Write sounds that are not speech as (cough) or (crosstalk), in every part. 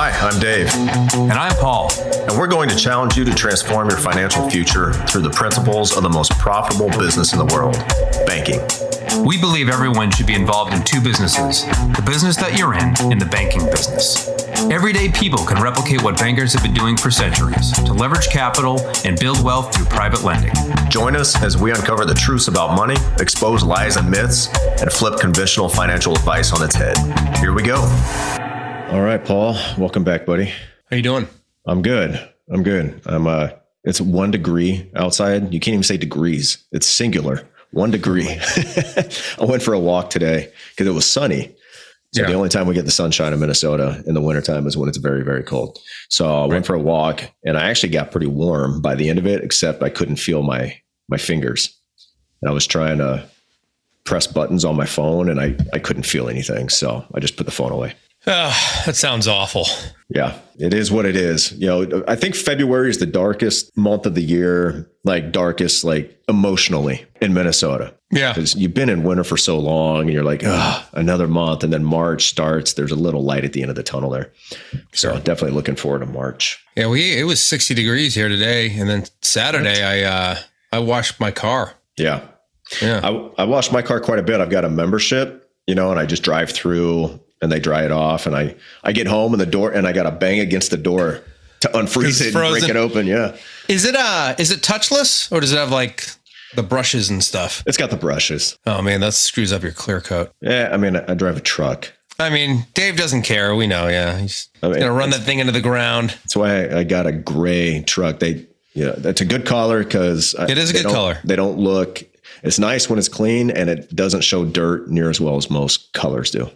Hi, I'm Dave. And I'm Paul. And we're going to challenge you to transform your financial future through the principles of the most profitable business in the world banking. We believe everyone should be involved in two businesses the business that you're in and the banking business. Everyday people can replicate what bankers have been doing for centuries to leverage capital and build wealth through private lending. Join us as we uncover the truths about money, expose lies and myths, and flip conventional financial advice on its head. Here we go. All right, Paul. Welcome back, buddy. How you doing? I'm good. I'm good. I'm uh it's one degree outside. You can't even say degrees. It's singular. One degree. (laughs) I went for a walk today because it was sunny. So yeah. the only time we get the sunshine in Minnesota in the wintertime is when it's very, very cold. So I right. went for a walk and I actually got pretty warm by the end of it, except I couldn't feel my my fingers. And I was trying to press buttons on my phone and I, I couldn't feel anything. So I just put the phone away. Oh, that sounds awful. Yeah, it is what it is. You know, I think February is the darkest month of the year, like darkest, like emotionally in Minnesota. Yeah. Because you've been in winter for so long and you're like, oh, another month. And then March starts. There's a little light at the end of the tunnel there. So sure. definitely looking forward to March. Yeah, we it was 60 degrees here today. And then Saturday I uh I washed my car. Yeah. Yeah. I, I washed my car quite a bit. I've got a membership, you know, and I just drive through and they dry it off. And I, I get home and the door and I got to bang against the door to unfreeze it and break it open. Yeah. Is it uh is it touchless or does it have like the brushes and stuff? It's got the brushes. Oh man, that screws up your clear coat. Yeah, I mean I drive a truck. I mean, Dave doesn't care. We know. Yeah, he's, I mean, gonna run that thing into the ground. That's why I, I got a gray truck. They, you know, that's a good color because it is a good color. They don't look. It's nice when it's clean and it doesn't show dirt near as well as most colors do.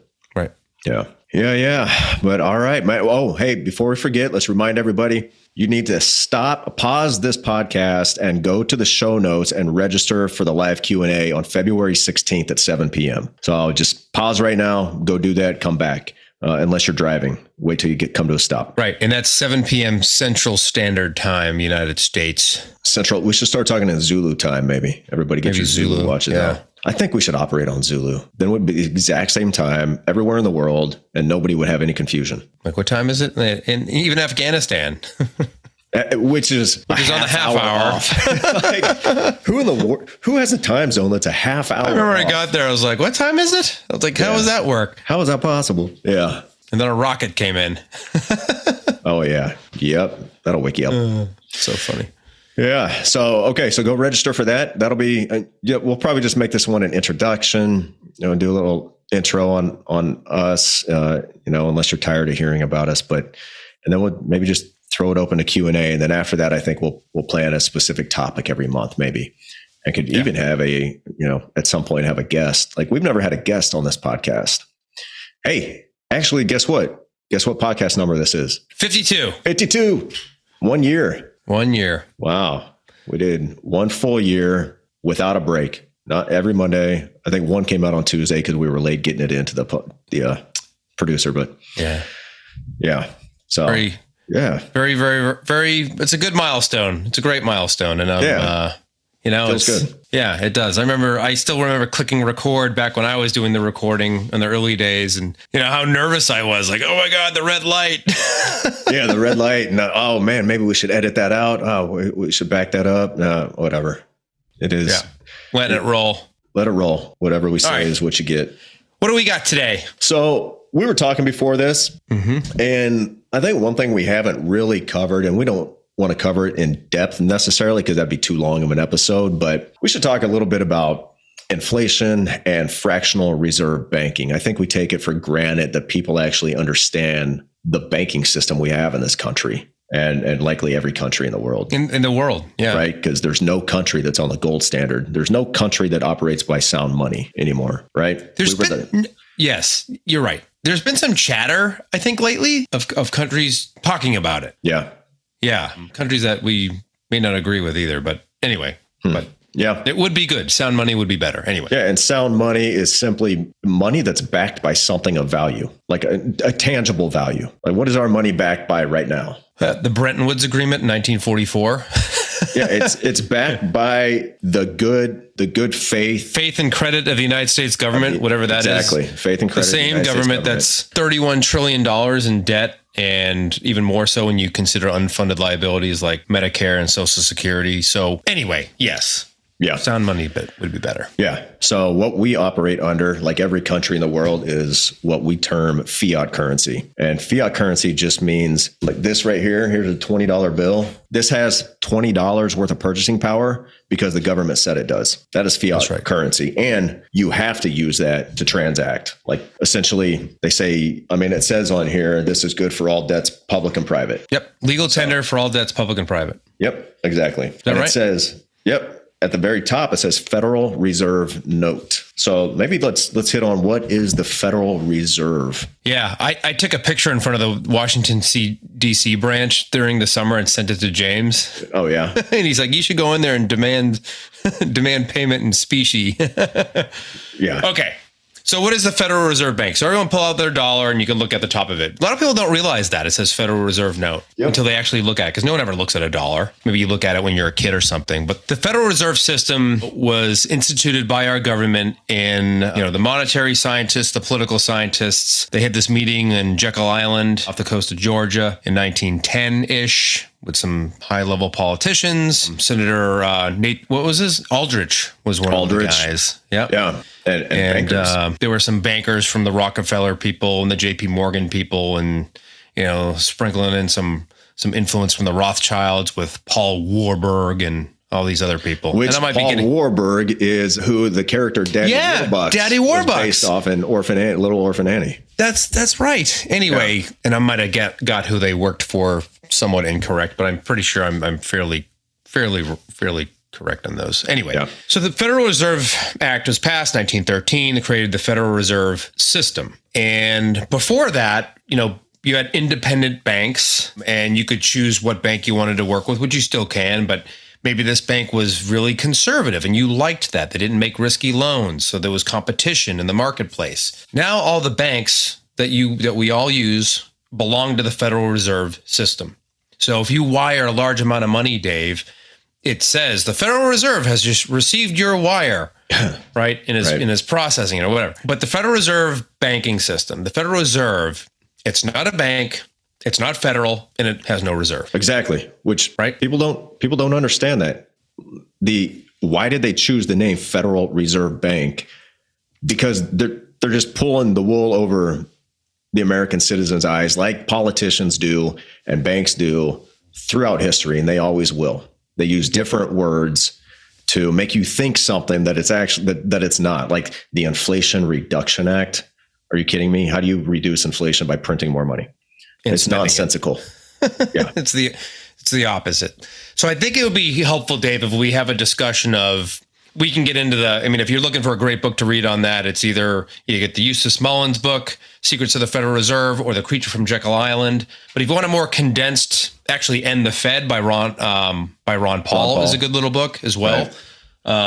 Yeah. Yeah, yeah. But all right. My, oh, hey, before we forget, let's remind everybody you need to stop, pause this podcast and go to the show notes and register for the live Q&A on February 16th at 7 p.m. So I'll just pause right now, go do that, come back. Uh, unless you're driving, wait till you get come to a stop. Right, and that's 7 p.m. Central Standard Time, United States. Central. We should start talking in Zulu time, maybe. Everybody get maybe your Zulu, Zulu watch it yeah. I think we should operate on Zulu. Then it would be the exact same time everywhere in the world, and nobody would have any confusion. Like what time is it? And even Afghanistan. (laughs) Uh, which is which is on the half hour, hour. (laughs) like, who in the war? Who has a time zone that's a half hour? I remember off? I got there. I was like, "What time is it?" I was like, "How yeah. does that work? How is that possible?" Yeah. And then a rocket came in. (laughs) oh yeah. Yep. That'll wake you up. Uh, so funny. Yeah. So okay. So go register for that. That'll be. Uh, yeah. We'll probably just make this one an introduction. You know, do a little intro on on us. Uh, you know, unless you're tired of hearing about us, but and then we'll maybe just throw it open to Q and A, and then after that, I think we'll we'll plan a specific topic every month. Maybe I could yeah. even have a you know at some point have a guest. Like we've never had a guest on this podcast. Hey, actually, guess what? Guess what podcast number this is? Fifty two. Fifty two. One year. One year. Wow. We did one full year without a break. Not every Monday. I think one came out on Tuesday because we were late getting it into the the uh, producer. But yeah, yeah. So very, yeah, very, very, very. It's a good milestone. It's a great milestone, and um, yeah. Uh, you know, Feels it's good. Yeah, it does. I remember. I still remember clicking record back when I was doing the recording in the early days, and you know how nervous I was. Like, oh my god, the red light. (laughs) yeah, the red light. And uh, oh man, maybe we should edit that out. Oh, we, we should back that up. No, whatever. It is. Yeah, let it, it roll. Let it roll. Whatever we say right. is what you get. What do we got today? So we were talking before this, mm-hmm. and I think one thing we haven't really covered, and we don't want to cover it in depth necessarily because that'd be too long of an episode, but we should talk a little bit about inflation and fractional reserve banking. I think we take it for granted that people actually understand the banking system we have in this country and and likely every country in the world. In, in the world, yeah. Right? Because there's no country that's on the gold standard. There's no country that operates by sound money anymore, right? There's we been, the, yes, you're right. There's been some chatter, I think, lately of, of countries talking about it. Yeah. Yeah, countries that we may not agree with either, but anyway, hmm. but yeah, it would be good. Sound money would be better anyway. Yeah, and sound money is simply money that's backed by something of value, like a, a tangible value. Like what is our money backed by right now? Uh, the Bretton Woods Agreement in 1944. (laughs) yeah, it's it's backed by the good the good faith faith and credit of the United States government, whatever that exactly. is. exactly. Faith and credit. The same government, government, that's 31 trillion dollars in debt and even more so when you consider unfunded liabilities like Medicare and Social Security. So, anyway, yes, Yeah. sound money but would be better. Yeah. So what we operate under, like every country in the world, is what we term fiat currency. And fiat currency just means like this right here. Here's a twenty dollar bill. This has twenty dollars worth of purchasing power because the government said it does. That is fiat right. currency, and you have to use that to transact. Like essentially, they say. I mean, it says on here, this is good for all debts, public and private. Yep, legal tender for all debts, public and private. Yep, exactly. and right? it says, yep. At the very top, it says Federal Reserve Note. So maybe let's let's hit on what is the Federal Reserve. Yeah, I, I took a picture in front of the Washington C- D.C. branch during the summer and sent it to James, Oh yeah, (laughs) and he's like, "You should go in there and demand (laughs) demand payment in specie." (laughs) yeah. okay, so what is the Federal Reserve Bank? So everyone pull out their dollar and you can look at the top of it. A lot of people don't realize that it says Federal Reserve Note Yep. until they actually look at it because no one ever looks at a dollar. Maybe you look at it when you're a kid or something. But the Federal Reserve System was instituted by our government in you know the monetary scientists, the political scientists. They had this meeting in Jekyll Island off the coast of Georgia in 1910-ish with some high-level politicians. Senator uh, Nate, what was his? Aldrich was one of the Aldrich. guys. Yep Yeah, and, and, and uh, there were some bankers from the Rockefeller people and the J.P. Morgan people, and you know, sprinkling in some some influence from the Rothschilds with Paul Warburg and all these other people. which and I might Paul be getting Warburg is who the character Daddy Yeah, Warbucks Daddy Warbucks. based off in Orphan Annie, Little Orphan Annie. That's that's right. Anyway, and I might have get, got who they worked for somewhat incorrect, but I'm pretty sure I'm I'm fairly fairly fairly correct on those. Anyway, Yeah. so the Federal Reserve Act was passed 1913. It created the Federal Reserve System, and before that, you know. You had independent banks, and you could choose what bank you wanted to work with, which you still can. But maybe this bank was really conservative, and you liked that. They didn't make risky loans, so there was competition in the marketplace. Now, all the banks that you that we all use belong to the Federal Reserve System. So if you wire a large amount of money, Dave, it says the Federal Reserve has just received your wire, (clears throat) right? In his Right. in his processing or whatever. But the Federal Reserve banking system, the Federal Reserve, it's not a bank, it's not federal, and it has no reserve. Exactly. Which Right. people don't people don't understand that. The why did they choose the name Federal Reserve Bank? Because they're they're just pulling the wool over the American citizens' eyes, like politicians do and banks do throughout history, and they always will. They use different words to make you think something that it's actually that, that it's not, like the Inflation Reduction Act. Are you kidding me? How do you reduce inflation by printing more money? It's nonsensical. it. nonsensical. (laughs) It's the it's the opposite. So I think it would be helpful, Dave, if we have a discussion of we can get into the. I mean, if you're looking for a great book to read on that, it's either you get the Eustace Mullins book, Secrets of the Federal Reserve, or The Creature from Jekyll Island. But if you want a more condensed, actually, End the Fed by Ron um, by Ron Paul, Paul. is a good little book as well. Right.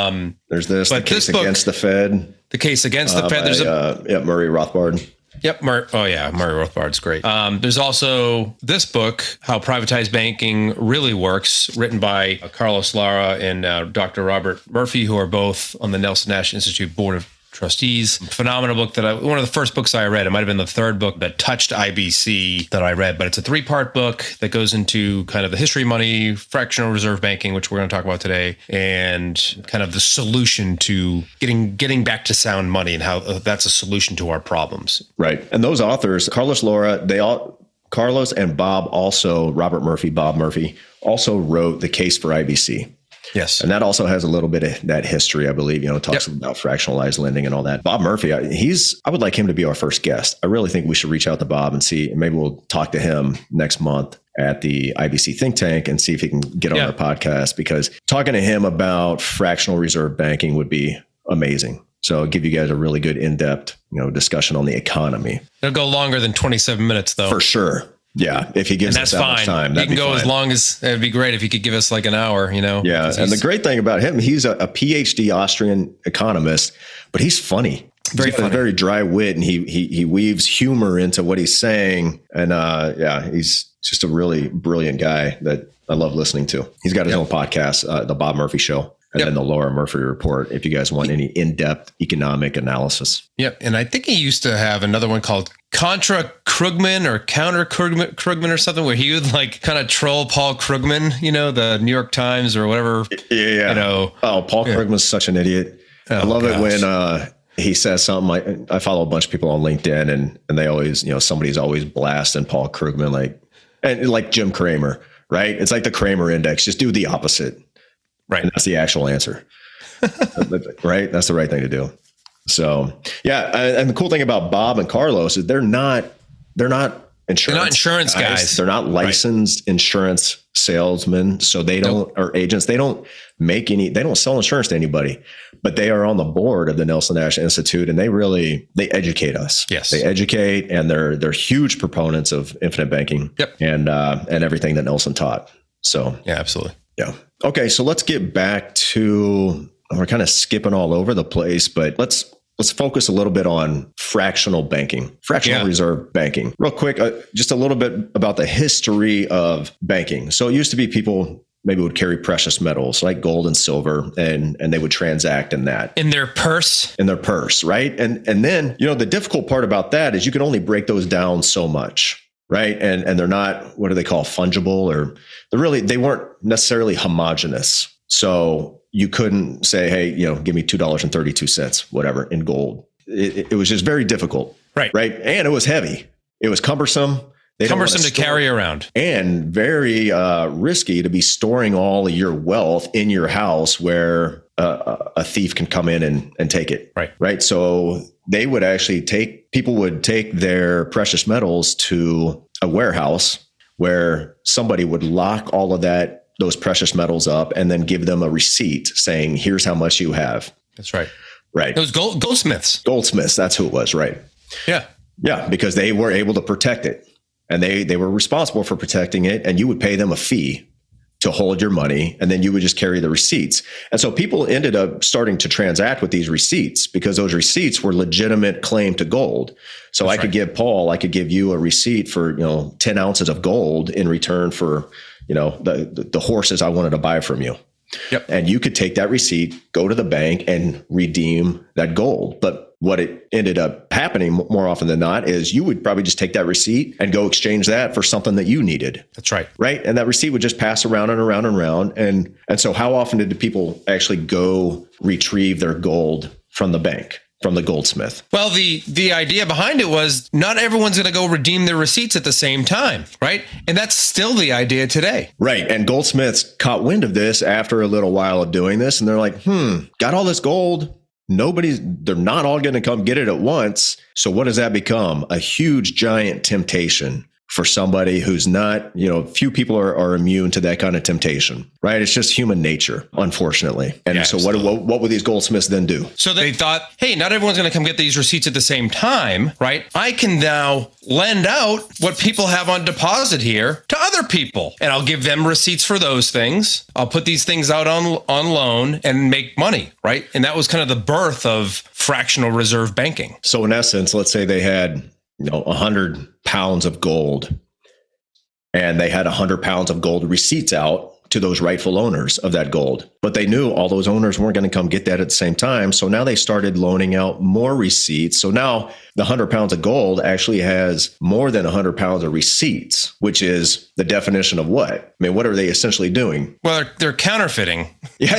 Um, There's this, But the case this book- against the Fed. the case against the uh, Fed. There's by, a uh, yeah, Murray Rothbard. Yep. Mur- oh, yeah. Murray Rothbard's great. Um, there's also this book, How Privatized Banking Really Works, written by Carlos Lara and uh, Dr. Robert Murphy, who are both on the Nelson Nash Institute Board of Trustees. Phenomenal book that I, one of the first books I read. It might have been the third book that touched IBC that I read, but it's a three part book that goes into kind of the history of money, fractional reserve banking, which we're going to talk about today, and kind of the solution to getting getting back to sound money and how uh, that's a solution to our problems. Right. And those authors, Carlos Lara, they all, Carlos and Bob also, Robert Murphy, Bob Murphy, also wrote The Case for IBC. Yes. And that also has a little bit of that history, I believe. You know, talks about fractionalized lending and all that. Bob Murphy, he's, I would like him to be our first guest. I really think we should reach out to Bob and see, and maybe we'll talk to him next month at the IBC think tank and see if he can get on Yeah. our podcast because talking to him about fractional reserve banking would be amazing. So I'll give you guys a really good in-depth, you know, discussion on the economy It'll go longer than 27 minutes though. for sure. Yeah, if he and gives that's us that fine. much time, you that'd can go as long as it'd be great if you could give us like an hour, you know? Yeah, and the great thing about him, he's a, a PhD Austrian economist, but he's funny. Very he's funny. very dry wit, and he he he weaves humor into what he's saying. And uh, yeah, he's just a really brilliant guy that I love listening to. He's got his Yep. own podcast, uh, the Bob Murphy Show. And yep. then the Lara Murphy report if you guys want any in-depth economic analysis. Yep, and I think he used to have another one called Contra Krugman or Counter Krugman, Krugman or something where he would like kind of troll Paul Krugman, you know, the New York Times or whatever. Yeah, yeah. You know, oh, Paul yeah. Krugman's such an idiot. Oh, I love gosh. it when uh, he says something. I, I follow a bunch of people on LinkedIn, and and they always, you know, somebody's always blasting Paul Krugman like, and like Jim Cramer, right? It's like the Cramer index. Just do the opposite, right? And that's the actual answer, (laughs) right? That's the right thing to do. So yeah, and the cool thing about Bob and Carlos is they're not they're not insurance they're not insurance guys. guys. They're not licensed right. insurance salesmen, so they don't nope. or agents. They don't make any. They don't sell insurance to anybody, but they are on the board of the Nelson Nash Institute, and they really they educate us. Yes, they educate, and they're they're huge proponents of infinite banking. Yep, and uh, and everything that Nelson taught. So yeah, absolutely. Yeah. Okay, so let's get back to we're kind of skipping all over the place, but let's let's focus a little bit on fractional banking, fractional yeah. reserve banking. Real quick, uh, just a little bit about the history of banking. So it used to be people maybe would carry precious metals like gold and silver and and they would transact in that in their purse in their purse right and and then you know the difficult part about that is you can only break those down so much right and and they're not what do they call fungible or they're really they weren't necessarily homogenous so you couldn't say, hey, you know, give me $2.32, whatever, in gold. It, it was just very difficult. Right. Right. And it was heavy. It was cumbersome. They cumbersome to, to carry around and very uh, risky to be storing all of your wealth in your house where uh, a thief can come in and, and take it. Right. Right. So they would actually take, people would take their precious metals to a warehouse where somebody would lock all of that those precious metals up and then give them a receipt saying, here's how much you have. That's right. Right. Those gold, goldsmiths. Goldsmiths. That's who it was. Right. Yeah. Yeah. Because they were able to protect it and they, they were responsible for protecting it and you would pay them a fee to hold your money and then you would just carry the receipts. And so people ended up starting to transact with these receipts because those receipts were legitimate claim to gold. So That's I could give Paul, I could give you a receipt for, you know, 10 ounces of gold in return for you know, the, the, the horses I wanted to buy from you. Yep. And you could take that receipt, go to the bank and redeem that gold. But what it ended up happening more often than not is you would probably just take that receipt and go exchange that for something that you needed. That's right. Right. And that receipt would just pass around and around and around. And and so how often did people actually go retrieve their gold from the bank? from the goldsmith. Well, the the idea behind it was not everyone's going to go redeem their receipts at the same time, right? And that's still the idea today. Right. And goldsmiths caught wind of this after a little while of doing this and they're like, "Hmm, got all this gold. Nobody's they're not all going to come get it at once. So what does that become? A huge giant temptation for somebody who's not, you know, few people are, are immune to that kind of temptation, right? It's just human nature, unfortunately. And yeah, so what, what, what would these goldsmiths then do? So they thought, hey, not everyone's going to come get these receipts at the same time, right? I can now lend out what people have on deposit here to other people and I'll give them receipts for those things. I'll put these things out on on loan and make money, right? And that was kind of the birth of fractional reserve banking. So in essence, let's say they had you know, 100 pounds of gold. And they had 100 pounds of gold receipts out to those rightful owners of that gold. But they knew all those owners weren't going to come get that at the same time. So now they started loaning out more receipts. So now the 100 pounds of gold actually has more than 100 pounds of receipts, which is the definition of what? I mean, what are they essentially doing? Well, they're, they're counterfeiting. (laughs) Yeah.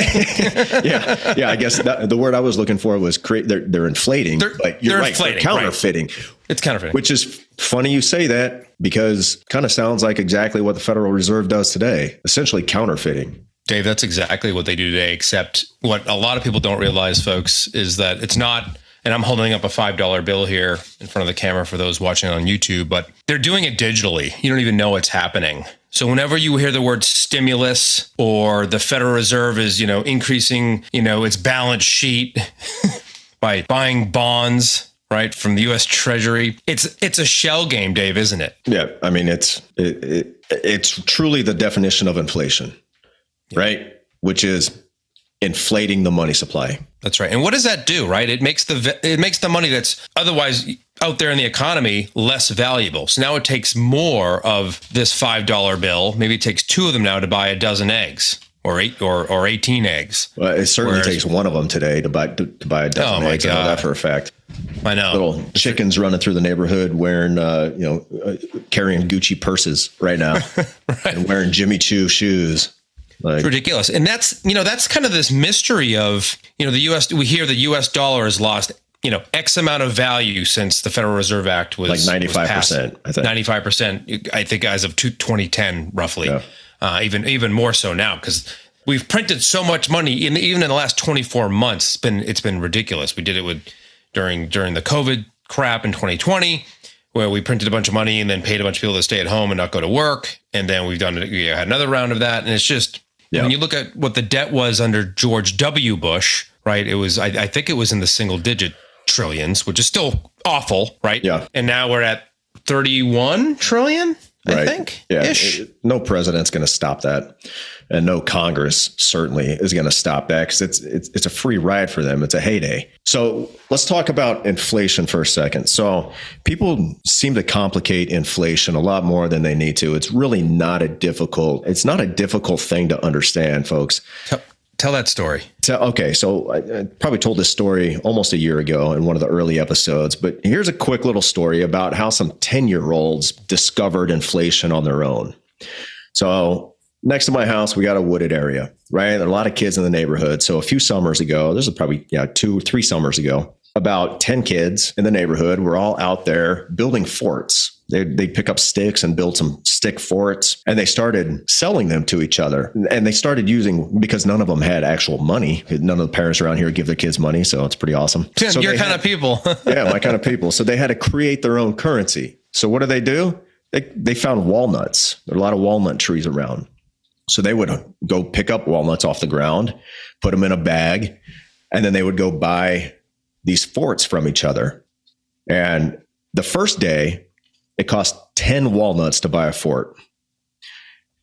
yeah. Yeah. I guess that, the word I was looking for was create, they're, they're inflating. They're, but you're right. Inflating, they're counterfeiting. Right. It's counterfeiting. Which is funny you say that because kind of sounds like exactly what the Federal Reserve does today, essentially counterfeiting. Dave, that's exactly what they do today, except what a lot of people don't realize, folks, is that it's not, and I'm holding up a $5 bill here in front of the camera for those watching on YouTube, but they're doing it digitally. You don't even know what's happening. So whenever you hear the word stimulus or the Federal Reserve is, you know, increasing, you know, its balance sheet (laughs) by buying bonds, right from the U.S. Treasury. It's it's a shell game, Dave, isn't it? Yeah, I mean it's it, it, it's truly the definition of inflation, yeah. right? Which is inflating the money supply. That's right. And what does that do? Right? It makes the it makes the money that's otherwise out there in the economy less valuable. So now it takes more of this five dollar bill. Maybe it takes two of them now to buy a dozen eggs or eight or or 18 eggs. Well, it certainly Whereas, takes one of them today to buy to, to buy a dozen oh eggs. God. I know that for a fact. I know little chickens running through the neighborhood wearing, uh, you know, uh, carrying Gucci purses right now, (laughs) right. and wearing Jimmy Choo shoes. Like, it's ridiculous, and that's you know that's kind of this mystery of you know the U.S. We hear the U.S. dollar has lost you know X amount of value since the Federal Reserve Act was like ninety five percent. I think ninety five percent. I think as of 2010, roughly, yeah. Uh, even even more so now because we've printed so much money in even in the last 24 months. It's been it's been ridiculous. We did it with during during the COVID crap in 2020 where we printed a bunch of money and then paid a bunch of people to stay at home and not go to work. And then we've done we had another round of that. And it's just yeah. when you look at what the debt was under George W. Bush, right? It was I, I think it was in the single digit trillions, which is still awful, right? Yeah. And now we're at 31 trillion, I think. Yeah. Ish. No president's going to stop that. And no Congress certainly is going to stop that because it's, it's it's a free ride for them. It's a heyday. So let's talk about inflation for a second. So people seem to complicate inflation a lot more than they need to. It's really not a difficult. It's not a difficult thing to understand, folks. Tell that story. So, okay, so I, I, probably told this story almost a year ago in one of the early episodes, but here's a quick little story about how some 10 year olds discovered inflation on their own. So, next to my house, we got a wooded area, right? There are a lot of kids in the neighborhood. So, a few summers ago, this is probably, yeah, two, three summers ago, about 10 kids in the neighborhood were all out there building forts they they pick up sticks and build some stick forts, and they started selling them to each other. And they started using because none of them had actual money. None of the parents around here give their kids money, so it's pretty awesome. (laughs) Yeah, so your kind had, of people. (laughs) yeah, my kind of people. So they had to create their own currency. So what do they do? They they found walnuts. There are a lot of walnut trees around. So they would go pick up walnuts off the ground, put them in a bag, and then they would go buy these forts from each other. And the first day, it cost 10 walnuts to buy a fort.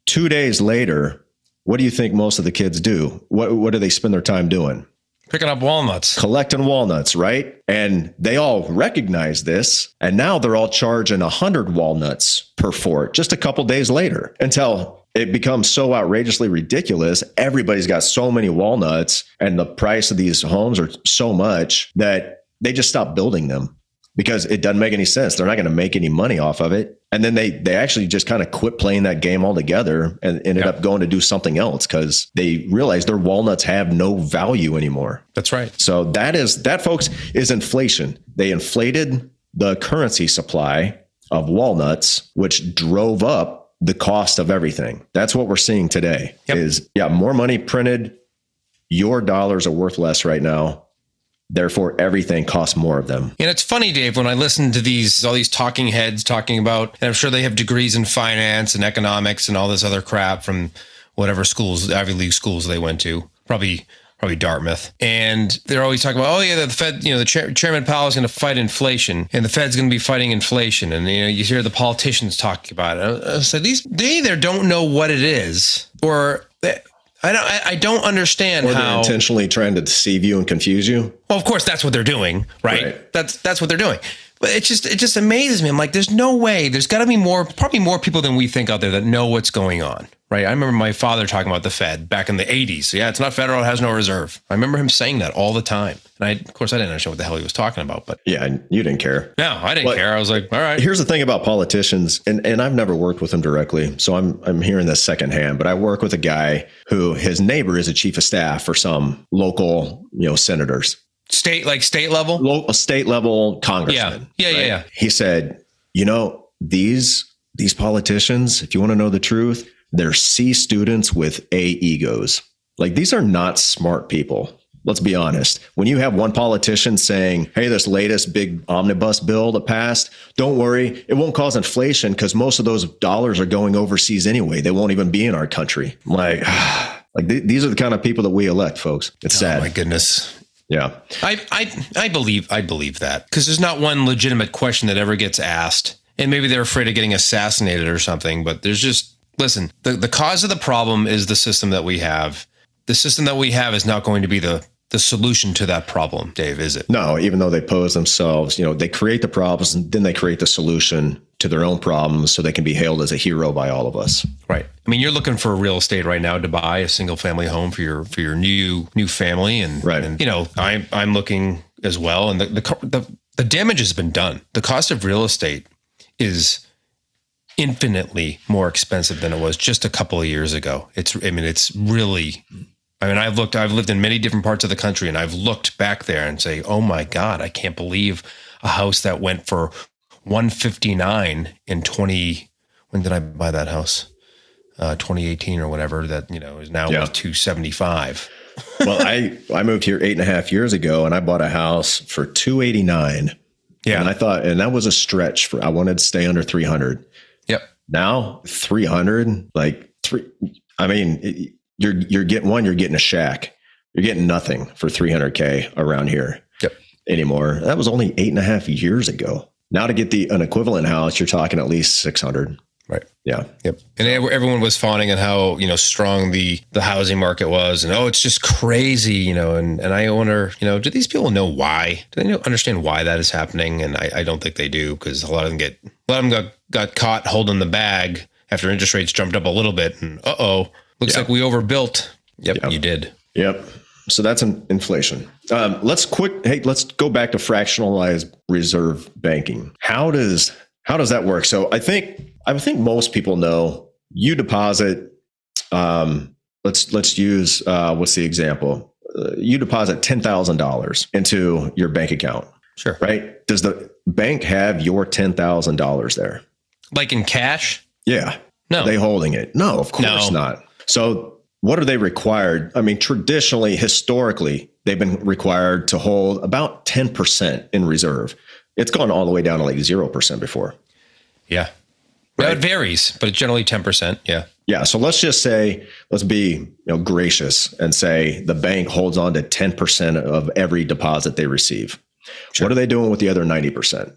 Two days later, what do you think most of the kids do? What, what do they spend their time doing? Picking up walnuts. Collecting walnuts, right? And they all recognize this. And now they're all charging 100 walnuts per fort just a couple days later until it becomes so outrageously ridiculous. Everybody's got so many walnuts, and the price of these homes are so much that they just stop building them because it doesn't make any sense. They're not going to make any money off of it. And then they they actually just kind of quit playing that game altogether and ended yep. up going to do something else because they realized their walnuts have no value anymore. That's right. So that is that folks is inflation. They inflated the currency supply of walnuts, which drove up the cost of everything. That's what we're seeing today. Yep. Is yeah, more money printed. Your dollars are worth less right now Therefore, everything costs more of them. And it's funny, Dave, when I listen to these all these talking heads talking about, and I'm sure they have degrees in finance and economics and all this other crap from whatever schools, Ivy League schools they went to, probably probably Dartmouth. And they're always talking about, oh yeah, the Fed, you know, the chair, Chairman Powell is going to fight inflation, and the Fed's going to be fighting inflation. And you know, you hear the politicians talking about it. Said these they either don't know what it is, or I don't. I don't understand or how they're intentionally trying to deceive you and confuse you. Well, of course, that's what they're doing, right? right. That's that's what they're doing. But it just it just amazes me. I'm like, there's no way. There's got to be more, probably more people than we think out there that know what's going on, right? I remember my father talking about the Fed back in the 80s. Yeah, it's not federal; it has no reserve. I remember him saying that all the time. And I, of course, I didn't understand what the hell he was talking about. But yeah, you didn't care. No, I didn't care. I was like, all right. Here's the thing about politicians, and and I've never worked with them directly, so I'm I'm hearing this secondhand. But I work with a guy who his neighbor is a chief of staff for some local, you know, senators State, like state level? Local, state level congressman. Yeah. Yeah. Right? Yeah. Yeah. He said, you know, these, these politicians, if you want to know the truth, they're C students with A egos. Like these are not smart people. Let's be honest. When you have one politician saying, hey, this latest big omnibus bill that passed, don't worry, it won't cause inflation because most of those dollars are going overseas anyway. They won't even be in our country. Like, (sighs) like th- these are the kind of people that we elect, folks. It's oh sad. Oh my goodness. Yeah. I I I believe I believe that because there's not one legitimate question that ever gets asked. And maybe they're afraid of getting assassinated or something, but there's just listen, the, the cause of the problem is the system that we have. The system that we have is not going to be the the solution to that problem, Dave, is it? No, even though they pose themselves, you know, they create the problems and then they create the solution to their own problems so they can be hailed as a hero by all of us. Right. I mean, you're looking for real estate right now to buy a single family home for your for your new new family and right. and you know, I'm I'm looking as well and the the the, the damage has been done. The cost of real estate is infinitely more expensive than it was just a couple of years ago. It's I mean, it's really I mean, I've looked, I've lived in many different parts of the country and I've looked back there and say, oh my God, I can't believe a house that went for 159 in 20, when did I buy that house? Uh, 2018 or whatever that, you know, is now yeah. worth 275. (laughs) well, I, I moved here eight and a half years ago and I bought a house for 289. Yeah. And I thought, and that was a stretch for, I wanted to stay under 300. Yep. Now 300, like three, I mean, it, you're you're getting one, you're getting a shack. You're getting nothing for 300k around here yep. anymore. That was only eight and a half years ago. Now to get the an equivalent house, you're talking at least 600. Right. Yeah. Yep. And everyone was fawning at how you know strong the the housing market was, and oh, it's just crazy, you know. And and I wonder, you know, do these people know why? Do they know, understand why that is happening? And I, I don't think they do because a lot of them get a lot of them got got caught holding the bag after interest rates jumped up a little bit, and uh oh, Looks like we overbuilt. Yep, yep, you did. Yep. So that's an inflation. Um, let's quick. Hey, let's go back to fractionalized reserve banking. How does how does that work? So I think I think most people know you deposit. Um, let's let's use uh, what's the example? Uh, you deposit ten thousand dollars into your bank account. Sure. Right. Does the bank have your ten thousand dollars there? Like in cash? Yeah. No. Are they holding it? No, of course no. not. So, what are they required? I mean, traditionally, historically, they've been required to hold about 10% in reserve. It's gone all the way down to like 0% before. Yeah. Right? it varies, but it's generally 10%. Yeah. Yeah. So let's just say, let's be you know, gracious and say the bank holds on to 10% of every deposit they receive. Sure. What are they doing with the other 90%?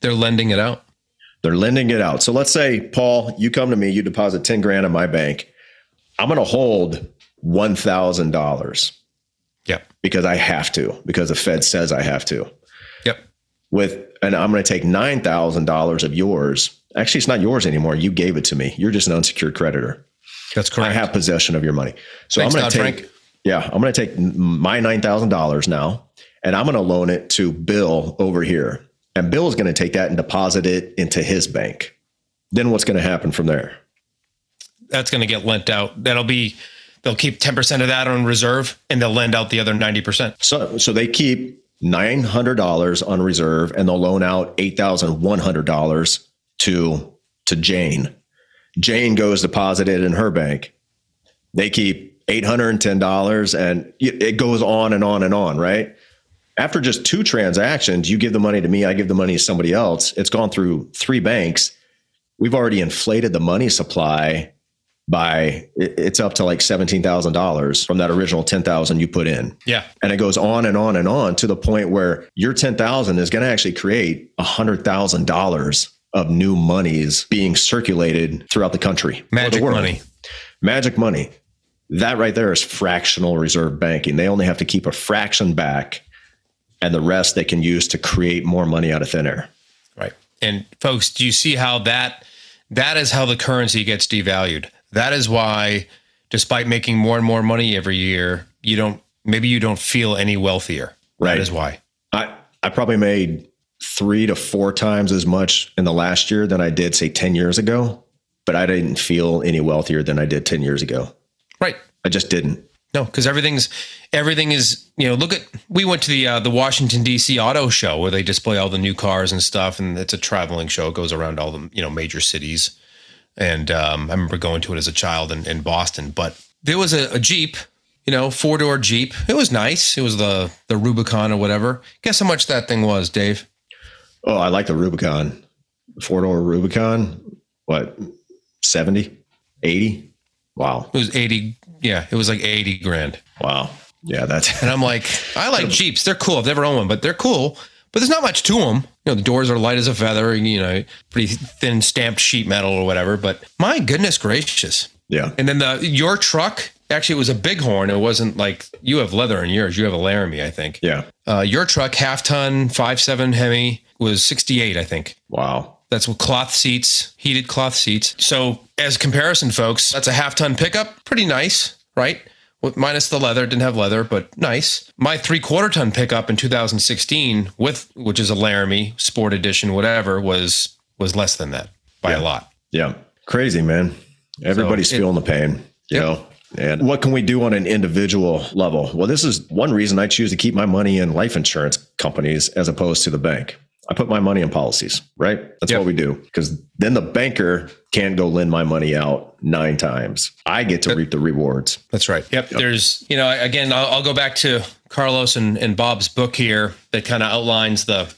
They're lending it out. They're lending it out. So let's say, Paul, you come to me, you deposit 10 grand in my bank. I'm going to hold $1,000. Yep. Because I have to, because the Fed says I have to. Yep. With, and I'm going to take $9,000 of yours. Actually, it's not yours anymore. You gave it to me. You're just an unsecured creditor. That's correct. I have possession of your money. So Thanks, I'm going to take, Frank. yeah, I'm going to take my $9,000 now and I'm going to loan it to Bill over here. And Bill is going to take that and deposit it into his bank. Then what's going to happen from there? that's going to get lent out. That'll be they'll keep 10% of that on reserve and they'll lend out the other 90%. So so they keep $900 on reserve and they'll loan out $8,100 to to Jane. Jane goes deposited in her bank. They keep $810 and it goes on and on and on, right? After just two transactions, you give the money to me, I give the money to somebody else. It's gone through three banks. We've already inflated the money supply by it's up to like $17,000 from that original 10,000 you put in. Yeah. And it goes on and on and on to the point where your 10,000 is going to actually create $100,000 of new monies being circulated throughout the country. Magic the money. Magic money. That right there is fractional reserve banking. They only have to keep a fraction back and the rest they can use to create more money out of thin air. Right. And folks, do you see how that that is how the currency gets devalued? That is why, despite making more and more money every year, you don't maybe you don't feel any wealthier. Right. That is why. I, I probably made three to four times as much in the last year than I did, say, 10 years ago, but I didn't feel any wealthier than I did 10 years ago. Right. I just didn't. No, because everything's everything is you know look at we went to the uh, the Washington D.C. Auto Show where they display all the new cars and stuff, and it's a traveling show. It goes around all the you know major cities, and um, I remember going to it as a child in, in Boston. But there was a, a Jeep, you know, four door Jeep. It was nice. It was the the Rubicon or whatever. Guess how much that thing was, Dave? Oh, I like the Rubicon. Four door Rubicon. What, 70, 80? Wow. It was 80. Yeah, it was like 80 grand. Wow. Yeah, that's. and I'm like, I like (laughs) Jeeps. They're cool. I've never owned one, but they're cool but there's not much to them. You know, the doors are light as a feather, you know, pretty thin stamped sheet metal or whatever. But my goodness gracious. Yeah. And then the your truck actually it was a bighorn. It wasn't like you have leather in yours. You have a Laramie, I think. Yeah. Uh, your truck, half ton, five seven Hemi, was sixty eight, I think. Wow. That's with cloth seats, heated cloth seats. So, as comparison, folks, that's a half ton pickup. Pretty nice, right? With minus the leather, didn't have leather, but nice. My three quarter ton pickup in 2016, with which is a Laramie Sport Edition, whatever, was was less than that by Yeah. a lot. Yeah. Crazy, man. Everybody's So it- feeling the pain, you Yep. know. And what can we do on an individual level? Well, this is one reason I choose to keep my money in life insurance companies as opposed to the bank. I put my money in policies, right? That's Yep. what we do. Because then the banker can't go lend my money out nine times. I get to reap the rewards. That's right. Yep. There's, you know, again, I'll, I'll go back to Carlos and, and Bob's book here that kind of outlines the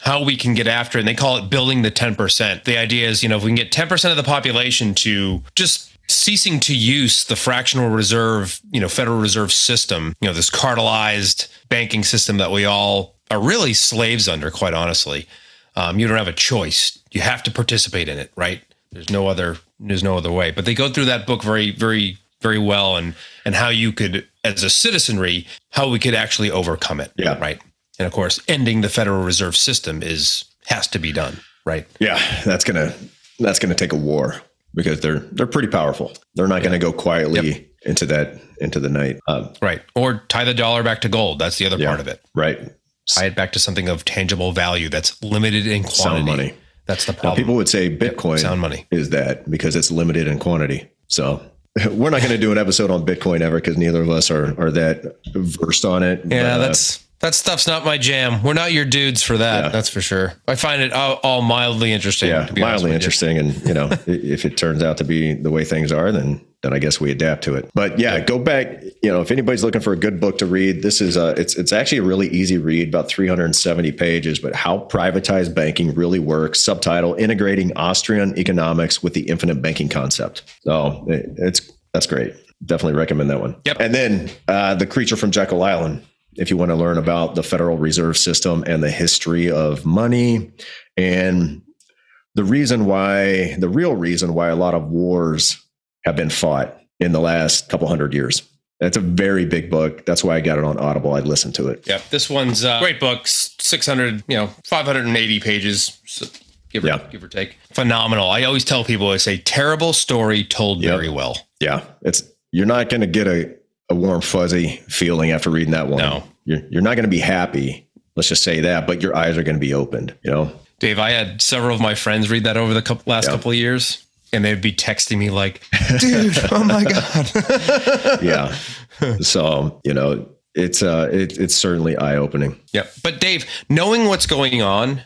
how we can get after it. And they call it building the 10%. The idea is, you know, if we can get 10% of the population to just ceasing to use the fractional reserve, you know, Federal Reserve system, you know, this cartelized banking system that we all are really slaves under, quite honestly. Um, you don't have a choice. You have to participate in it, right? There's no other there's no other way. But they go through that book very, very, very well and and how you could, as a citizenry, how we could actually overcome it. Yeah. Right. And of course, ending the Federal Reserve System is has to be done. Right. Yeah, that's gonna that's gonna take a war because they're they're pretty powerful. They're not gonna go quietly into that into the night. Um, Right. Or tie the dollar back to gold. That's the other Yeah. part of it. right. Tie it back to something of tangible value that's limited in quantity. Sound money. That's the Now, problem. people would say Bitcoin sound money. is that because it's limited in quantity. So (laughs) we're not going to do an episode on Bitcoin ever because neither of us are are that versed on it. Yeah, But, uh, that's that stuff's not my jam. We're not your dudes for that. Yeah. That's for sure. I find it all, all mildly interesting. yeah, mildly with you. interesting. And you know, (laughs) if it turns out to be the way things are, then then I guess we adapt to it. But yeah, go back. You know, if anybody's looking for a good book to read, this is uh it's it's actually a really easy read, about 370 pages. But how privatized banking really works. Subtitle: Integrating Austrian economics with the infinite banking concept. So it, it's that's great. Definitely recommend that one. Yep. And then uh, the creature from Jekyll Island. If you want to learn about the Federal Reserve System and the history of money and the reason why, the real reason why a lot of wars have been fought in the last couple hundred years. That's a very big book. That's why I got it on Audible. I listened to it. Yep. This one's uh, great book. Six hundred, you know, five hundred and eighty pages. So give or, Yeah. give or take. Phenomenal. I always tell people it's a terrible story told Yep. very well. Yeah, it's you're not going to get a, a warm fuzzy feeling after reading that one. No. you're you're not going to be happy. Let's just say that, but your eyes are going to be opened. You know, Dave, I had several of my friends read that over the couple, last Yeah. couple of years, and they'd be texting me like, (laughs) "Dude, oh my god." (laughs) yeah. so you know, it's uh, it, it's certainly eye opening. Yeah. But Dave, knowing what's going on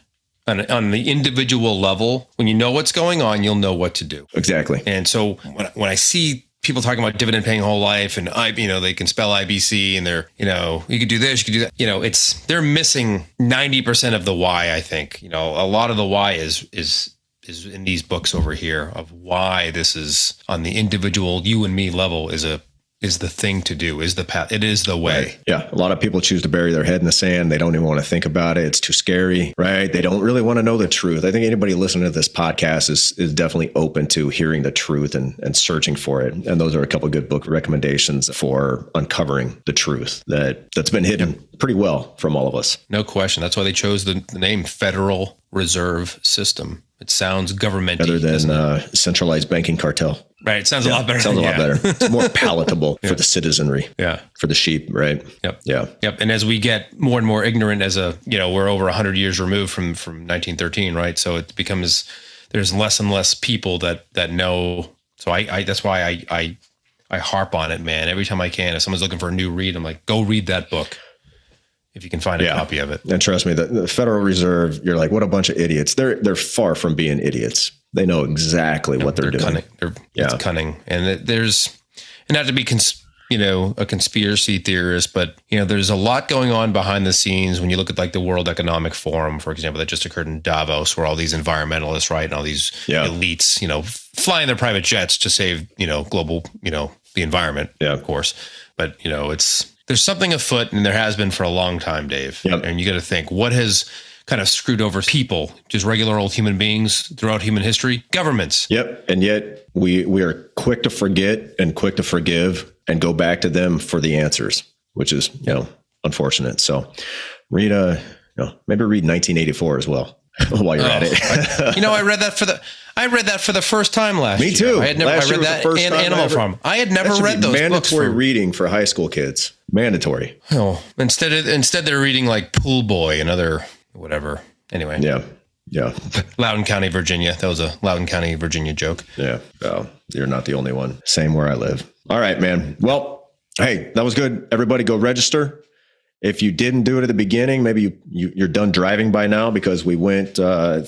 on, on the individual level, when you know what's going on, you'll know what to do. Exactly. And so when, when I see people talking about dividend paying whole life and I, you know, they can spell IBC and they're, you know, you could do this, you could do that. You know, it's they're missing 90% of the why, I think. You know, a lot of the why is is is in these books over here of why this is on the individual you and me level is a is the thing to do, is the path. It is the way. Yeah, a lot of people choose to bury their head in the sand. They don't even want to think about it. It's too scary, right? They don't really want to know the truth. I think anybody listening to this podcast is is definitely open to hearing the truth and, and searching for it. And those are a couple good book recommendations for uncovering the truth that that's been hidden pretty well from all of us. No question. That's why they chose the, the name Federal Reserve System. It sounds government Other than uh, centralized banking cartel, right. It sounds a lot better. sounds a lot (laughs) yeah. better. It's more (laughs) palatable for the citizenry, Yeah. for the sheep, right? Yep. Yeah, Yep. And as we get more and more ignorant as a, you know, we're over 100 years removed from from 1913, right? So it becomes there's less and less people that that know. So I, I that's why I I I harp on it, man. Every time I can, if someone's looking for a new read, I'm like, go read that book if you can find a Yeah. copy of it. And trust me, the, the Federal Reserve, you're like, what a bunch of idiots. They're they're far from being idiots. They know exactly what they're, doing. cunning. They're, Yeah. It's cunning, and it, there's and not to be cons- you know a conspiracy theorist, but you know there's a lot going on behind the scenes when you look at like the World Economic Forum, for example, that just occurred in Davos, where all these environmentalists, right, and all these Yeah. elites, you know, flying their private jets to save you know global, you know, the environment, Yeah. of course, but you know it's there's something afoot, and there has been for a long time, Dave, Yep. and you got to think what has kind of screwed over people, just regular old human beings throughout human history, governments. Yep. And yet we we are quick to forget and quick to forgive and go back to them for the answers, which is, you know, unfortunate. So read a, you know, maybe read 1984 as well (laughs) while you're oh, at it. I, you know, I read that for the I read that for the first time last Me too. Year. I had never last I read that in Animal Farm. I had never read those mandatory for, reading for high school kids. Mandatory. Oh, instead of, instead they're reading like Pool Boy and other whatever. Anyway. Yeah. Yeah. (laughs) Loudoun County, Virginia. That was a Loudoun County, Virginia joke. Yeah. Well, you're not the only one. Same where I live. All right, man. Well, hey, that was good. Everybody go register. If you didn't do it at the beginning, maybe you, you are done driving by now because we went uh,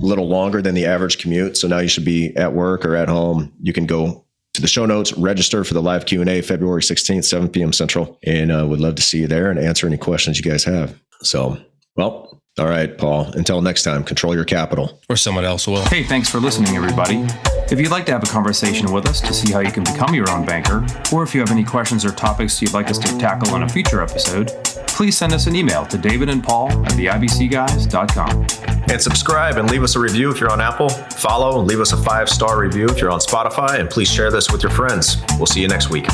a little longer than the average commute. So now you should be at work or at home. You can go to the show notes, register for the live Q&A February 16th, 7 p.m. Central. And uh, would love to see you there and answer any questions you guys have. So, well, all right, Paul. Until next time, control your capital. Or someone else will. Hey, thanks for listening, everybody. If you'd like to have a conversation with us to see how you can become your own banker, or if you have any questions or topics you'd like us to tackle on a future episode, please send us an email to David and Paul at theibcguys.com. And subscribe and leave us a review if you're on Apple. Follow and leave us a five star review if you're on Spotify. And please share this with your friends. We'll see you next week.